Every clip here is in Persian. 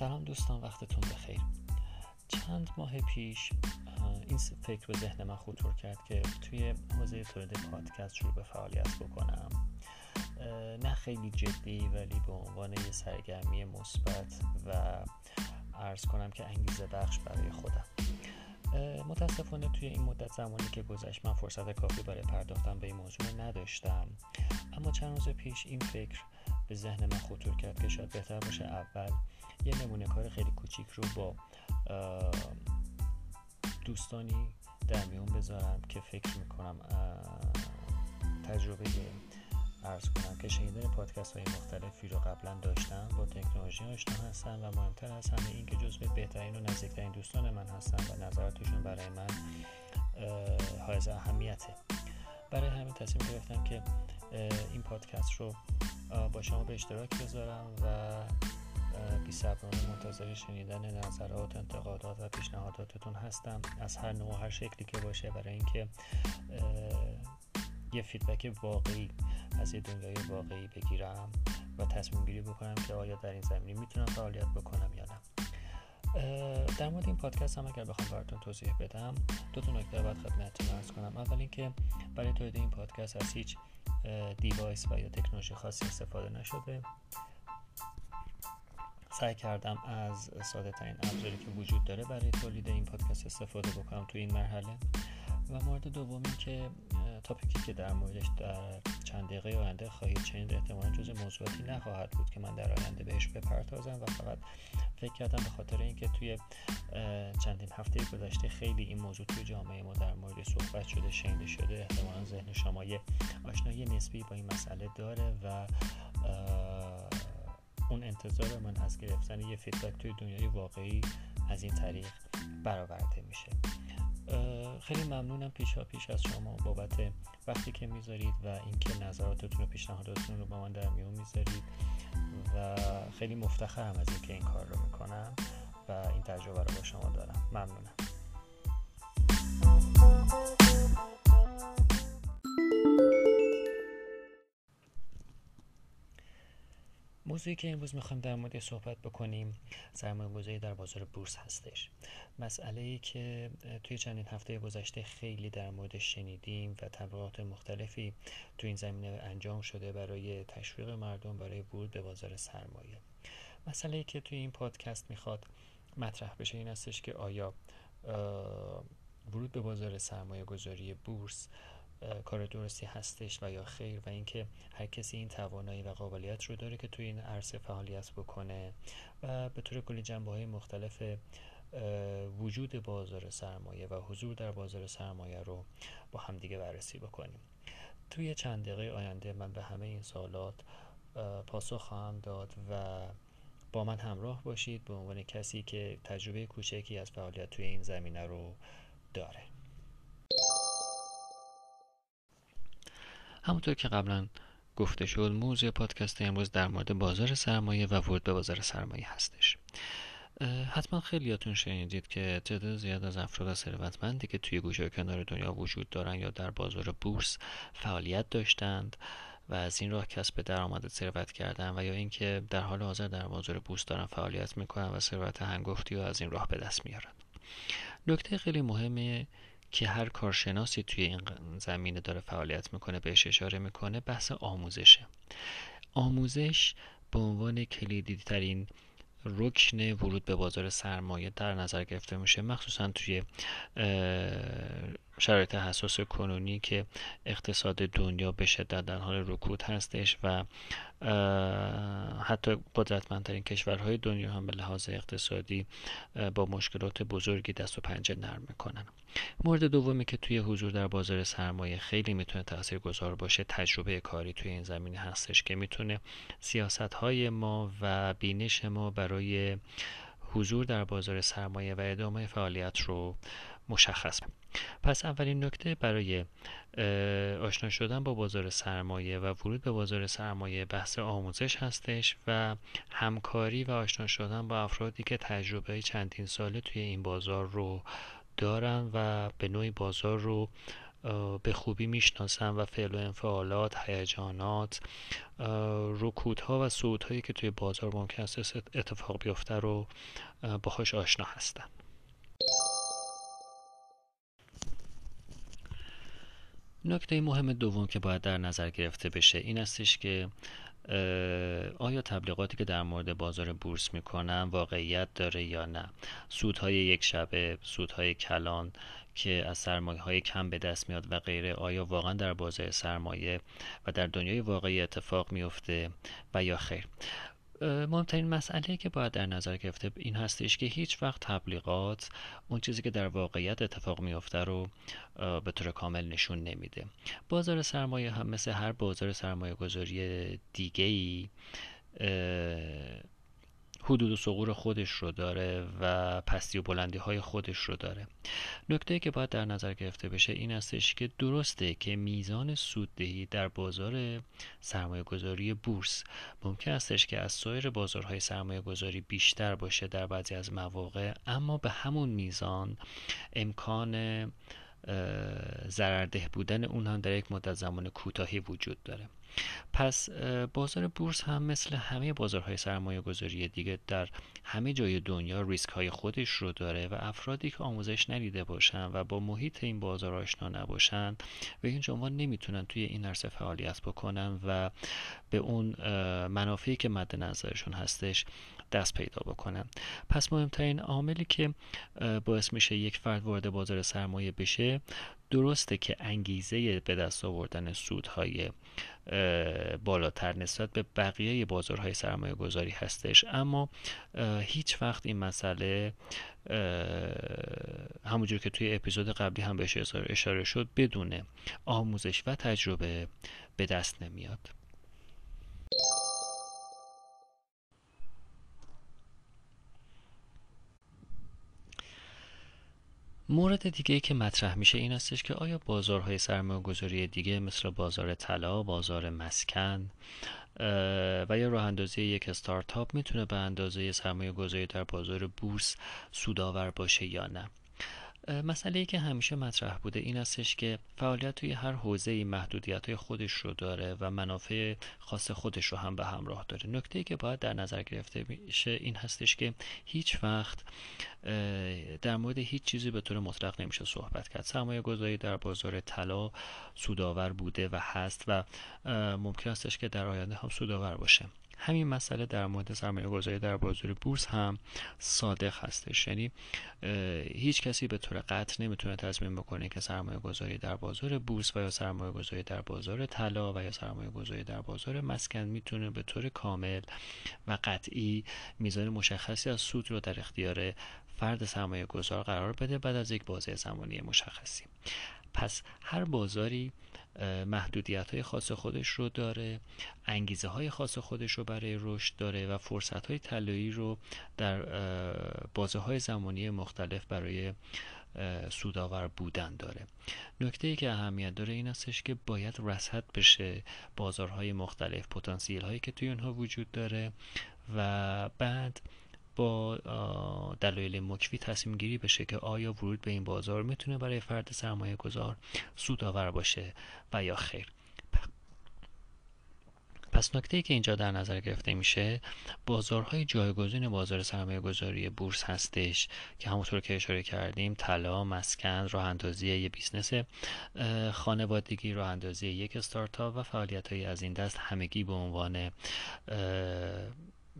سلام دوستان وقتتون بخیر. چند ماه پیش این فکر به ذهن من خطور کرد که توی حوزه تولید پادکست شروع به فعالیت بکنم. نه خیلی جدی ولی به عنوان یه سرگرمی مثبت و ارز کنم که انگیزه بخش برای خودم. متاسفانه توی این مدت زمانی که گذشت من فرصت کافی برای پرداختن به این موضوع نداشتم. اما چند روز پیش این فکر به ذهن من خطور کرد که شاید بهتر باشه. اول یه نمونه کار خیلی کوچیک رو با دوستانی در میون بذارم که فکر می‌کنم تجربه ارز کنم که شنیدن پادکست های مختلفی رو قبلا داشتم با تکنولوژی آشنا هستن و مهمتر از همه این که جزو بهترین و نزدیکترین دوستان من هستن و نظراتشون برای من حائز اهمیته. برای همین تصمیم گرفتم که این پادکست رو با شما به اشتراک بذارم و بی صبرانه منتظر شنیدن نظرات انتقادات و پیشنهاداتتون هستم. از هر نوع هر شکلی که باشه برای اینکه یه فیدبک واقعی از یه دنیای واقعی بگیرم و تصمیم گیری بکنم که آیا در این زمینه می‌تونم فعالیت بکنم یا نه. در مورد این پادکست هم اگر بخوام براتون توضیح بدم دو تا نکته باید خدمتتون ارز کنم. اول اینکه برای تولید این پادکست از هیچ دیوایس و یا تکنولوژی خاصی استفاده نشده. سعی کردم از ساده ترین ابزاری که وجود داره برای تولید این پادکست استفاده بکنم تو این مرحله. و مورد دومی که تاپیکی که در موردش در چند دقیقه آینده خواهید شنید احتمالا جز موضوعاتی نخواهد بود که من در آینده بهش بپردازم و فقط فکر کردم به خاطر اینکه توی چندین هفته گذشته خیلی این موضوع توی جامعه ما در مورد صحبت شده شنیده شده احتمالا ذهن شما یه آشنایی نسبی با این مسئله داره و اون انتظار من از گرفتن یه فیدبک توی دنیای واقعی از این طریق برآورده میشه. خیلی ممنونم پیشا پیش از شما بابت وقتی که می‌ذارید و اینکه نظراتتون و پیشنهاداتتون رو با من در میون می‌ذارید. و خیلی مفتخرم از اینکه این کار رو می‌کنم و این تجربه رو با شما دارم. ممنونم. موضوعی که امروز می‌خوایم در مورد صحبت بکنیم سرمایه گذاری در بازار بورس هستش. مسئله ای که توی چندین هفته گذشته خیلی در مورد شنیدیم و تبلیغات مختلفی توی این زمینه انجام شده برای تشویق مردم برای ورود به بازار سرمایه. مسئله ای که توی این پادکست می‌خواد مطرح بشه این هستش که آیا ورود به بازار سرمایه گذاری بورس کار درستی هستش و یا خیر و اینکه هر کسی این توانایی و قابلیت رو داره که توی این عرصه فعالیت بکنه. و به طور کلی جنبه های مختلف وجود بازار سرمایه و حضور در بازار سرمایه رو با همدیگه بررسی بکنیم. توی چند دقیقه آینده من به همه این سوالات پاسخ خواهم داد و با من همراه باشید به عنوان کسی که تجربه کوچکی از فعالیت توی این زمینه رو داره. همونطور که قبلا گفته شد موضوع پادکست امروز در مورد بازار سرمایه و ورود به بازار سرمایه هستش. حتما خیلیاتون شنیدید که تعداد زیاد از افراد ثروتمندی که توی گوشه کنار دنیا وجود دارن یا در بازار بورس فعالیت داشتند و از این راه کسب درآمد ثروت کردن و یا اینکه در حال حاضر در بازار بورس دارن فعالیت می‌کنن و ثروت هنگفتی و از این راه به دست میارن. نکته خیلی مهمه که هر کارشناسی توی این زمینه داره فعالیت می‌کنه بهش اشاره می‌کنه بحث آموزشه. آموزش به عنوان کلیدی ترین رکن ورود به بازار سرمایه در نظر گرفته میشه مخصوصا توی شرایط حساس کنونی که اقتصاد دنیا به شدت در حال رکود هستش و حتی قدرتمندترین کشورهای دنیا هم به لحاظ اقتصادی با مشکلات بزرگی دست و پنجه نرم می‌کنن. مورد دومی که توی حضور در بازار سرمایه خیلی می‌تونه تأثیر گذار باشه تجربه کاری توی این زمینه هستش که می‌تونه سیاست های ما و بینش ما برای حضور در بازار سرمایه و ادامه فعالیت رو مشخص. پس اولین نکته برای آشنا شدن با بازار سرمایه و ورود به بازار سرمایه بحث آموزش هستش و همکاری و آشنا شدن با افرادی که تجربه چندین ساله توی این بازار رو دارن و به نوعی بازار رو به خوبی می‌شناسن و فعل و انفعالات هیجانات رکودها و صعودهایی که توی بازار ممکن است اتفاق بیفته رو باهاش آشنا هستن. نکته مهم دوم که باید در نظر گرفته بشه این استش که آیا تبلیغاتی که در مورد بازار بورس می‌کنن واقعیت داره یا نه؟ سودهای یک شبه سودهای کلان که از سرمایه های کم به دست میاد و غیره آیا واقعا در بازار سرمایه و در دنیای واقعی اتفاق میفته و یا خیر؟ مهمترین مسئله که باید در نظر گرفته این هستش که هیچ وقت تبلیغات اون چیزی که در واقعیت اتفاق میفته رو به طور کامل نشون نمیده. بازار سرمایه هم مثل هر بازار سرمایه گذاری دیگه ای حدود و سقور خودش رو داره و پستی و بلندی های خودش رو داره. نکته که باید در نظر گرفته بشه این استش که درسته که میزان سوددهی در بازار سرمایه گذاری بورس ممکن استش که از سایر بازارهای سرمایه گذاری بیشتر باشه در بعضی از مواقع اما به همون میزان امکان ضررده بودن اون هم در یک مدت زمان کوتاهی وجود داره. پس بازار بورس هم مثل همه بازارهای سرمایه گذاری دیگه در همه جای دنیا ریسک های خودش رو داره و افرادی که آموزش ندیده باشن و با محیط این بازار آشنا نباشن و این عنوان نمی‌تونن توی این عرصه فعالیت بکنن و به اون منافعی که مد نظرشون هستش دست پیدا بکنن پس مهمترین عاملی که باعث میشه یک فرد وارد بازار سرمایه بشه درسته که انگیزه به دست آوردن سودهای بالاتر نسبت به بقیه بازارهای سرمایه گذاری هستش. اما هیچ وقت این مسئله همونجور که توی اپیزود قبلی هم بهش اشاره شد بدون آموزش و تجربه به دست نمیاد. مورد دیگه که مطرح میشه این استش که آیا بازارهای سرمایه گذاری دیگه مثل بازار طلا، بازار مسکن و یا راه اندازی یک استارتاپ می‌تونه به اندازه سرمایه گذاری در بازار بورس سودآور باشه یا نه؟ مسئله که همیشه مطرح بوده این استش که فعالیت توی هر حوزه ای محدودیت های خودش رو داره و منافع خاص خودش رو هم به همراه داره. نکته ای که باید در نظر گرفته میشه این هستش که هیچ وقت در مورد هیچ چیزی به طور مطلق نمیشه صحبت کرد. سرمایه گذاری در بازار طلا سودآور بوده و هست و ممکن استش که در آینده هم سودآور باشه. همین مسئله در مورد سرمایه گذاری در بازار بورس هم صادق هستش. یعنی هیچ کسی به طور قطع نمی‌تونه تصمیم بکنه که سرمایه گذاری در بازار بورس و یا سرمایه گذاری در بازار طلا و یا سرمایه گذاری در بازار مسکن می‌تونه به طور کامل و قطعی میزان مشخصی از سود رو در اختیار فرد سرمایه گذار قرار بده بعد از یک بازه زمانی مشخصی. پس هر بازاری محدودیت های خاص خودش رو داره انگیزه های خاص خودش رو برای رشد داره و فرصت های طلایی رو در بازه های زمانی مختلف برای سودآور بودن داره. نکته ای که اهمیت داره این استش که باید رصد بشه بازارهای مختلف پتانسیل هایی که توی اونها وجود داره و بعد با دلایل مکفی تصمیم گیری بشه که آیا ورود به این بازار می‌تونه برای فرد سرمایه گذار سودآور باشه و یا خیر. پس نکته ای که اینجا در نظر گرفته میشه بازارهای جایگزین بازار سرمایه گذاری بورس هستش که همونطور که اشاره کردیم طلا، مسکن، راه اندازی یک business خانوادگی، راه اندازی یک استارتاپ و فعالیت های از این دست همگی به عنوان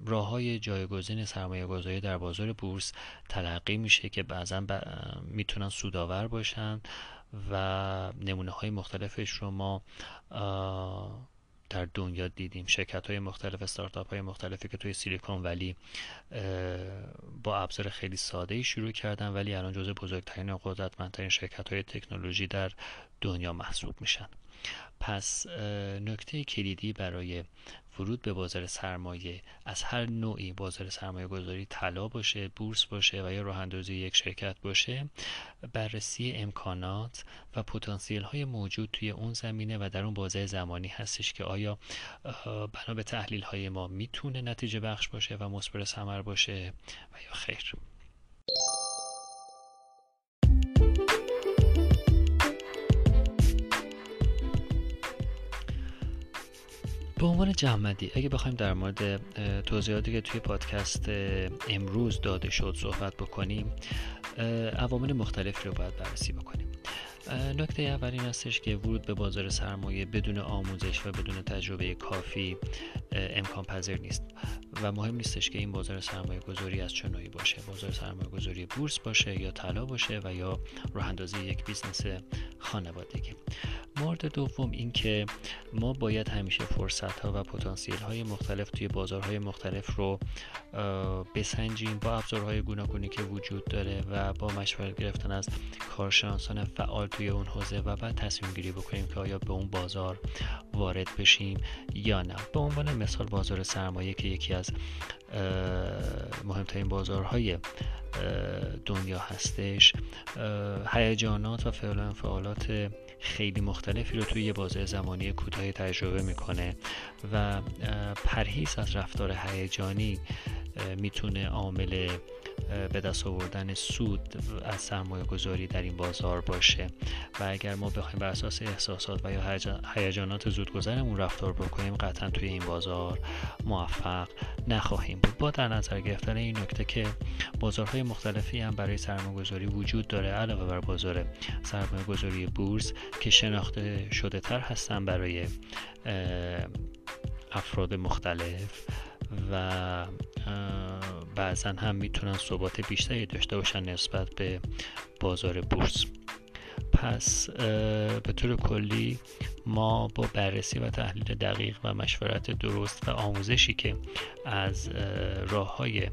راه های جایگزین سرمایه گذاری در بازار بورس تلقی میشه که بعضا می‌تونن سودآور باشن و نمونه های مختلفش رو ما در دنیا دیدیم. شرکت های مختلف استارتاپ های مختلفی که توی سیلیکون ولی با ابزار خیلی ساده ای شروع کردن ولی الان جزء بزرگترین و قدرتمندترین شرکت های تکنولوژی در دنیا محسوب میشن. پس نکته کلیدی برای ورود به بازار سرمایه از هر نوعی بازار سرمایه گذاری طلا باشه بورس باشه و یا راه اندازی یک شرکت باشه بررسی امکانات و پتانسیل های موجود توی اون زمینه و در اون بازه زمانی هستش که آیا بنا به تحلیل های ما می‌تونه نتیجه بخش باشه و مثمر ثمر باشه و یا خیر. به عنوان جمعندی اگه بخوایم در مورد توضیحاتی که توی پادکست امروز داده شد صحبت بکنیم عوامل مختلفی رو باید بررسی بکنیم. نکته اول این هستش که ورود به بازار سرمایه بدون آموزش و بدون تجربه کافی امکان پذیر نیست. و مهم نیستش که این بازار سرمایه گذاری از چه نوعی باشه. بازار سرمایه گذاری بورس باشه یا طلا باشه و یا راه اندازی یک business خانوادگی. مورد دوم این که ما باید همیشه فرصت ها و پتانسیل های مختلف توی بازارهای مختلف رو بسنجیم با ابزارهای گوناگونی که وجود داره و با مشورت گرفتن از کارشناسان فعال توی اون حوزه و بعد تصمیم گیری بکنیم که آیا به اون بازار وارد بشیم یا نه. به عنوان مثال بازار سرمایه که یکی از مهمترین بازارهای دنیا هستش. هیجانات و فعل انفعالات خیلی مختلفی رو توی یه بازه زمانی کوتاهی تجربه می‌کنه و پرهیز از رفتار هیجانی می‌تونه عامل به دست آوردن سود از سرمایه گذاری در این بازار باشه. و اگر ما بخوایم بر اساس احساسات و یا هیجانات زودگذرمون رفتار بکنیم قطعا توی این بازار موفق نخواهیم بود. با در نظر گرفتن این نکته که بازارهای مختلفی هم برای سرمایه گذاری وجود داره علاوه بر بازار سرمایه گذاری بورس که شناخته شده تر هستن برای افراد مختلف و بعضا هم می‌تونن ثبات بیشتری داشته باشن نسبت به بازار بورس. پس به طور کلی ما با بررسی و تحلیل دقیق و مشورت درست و آموزشی که از راه های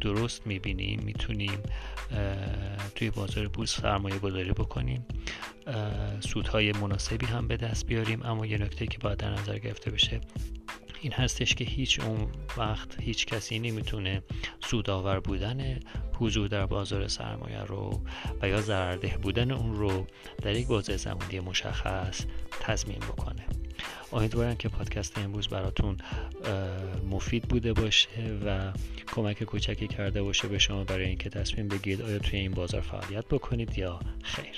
درست می‌بینیم می‌تونیم توی بازار بورس سرمایه گذاری بکنیم. سودهای مناسبی هم به دست بیاریم. اما یه نکته که باید در نظر گرفته بشه این هستش که هیچ اون وقت هیچ کسی نمی‌تونه سودآور بودن حضور در بازار سرمایه رو و یا ضررده بودن اون رو در یک بازه زمانی مشخص تضمین بکنه. امیدوارم که پادکست امروز براتون مفید بوده باشه و کمک کوچکی کرده باشه به شما برای اینکه تصمیم بگیرید آیا توی این بازار فعالیت بکنید یا خیر.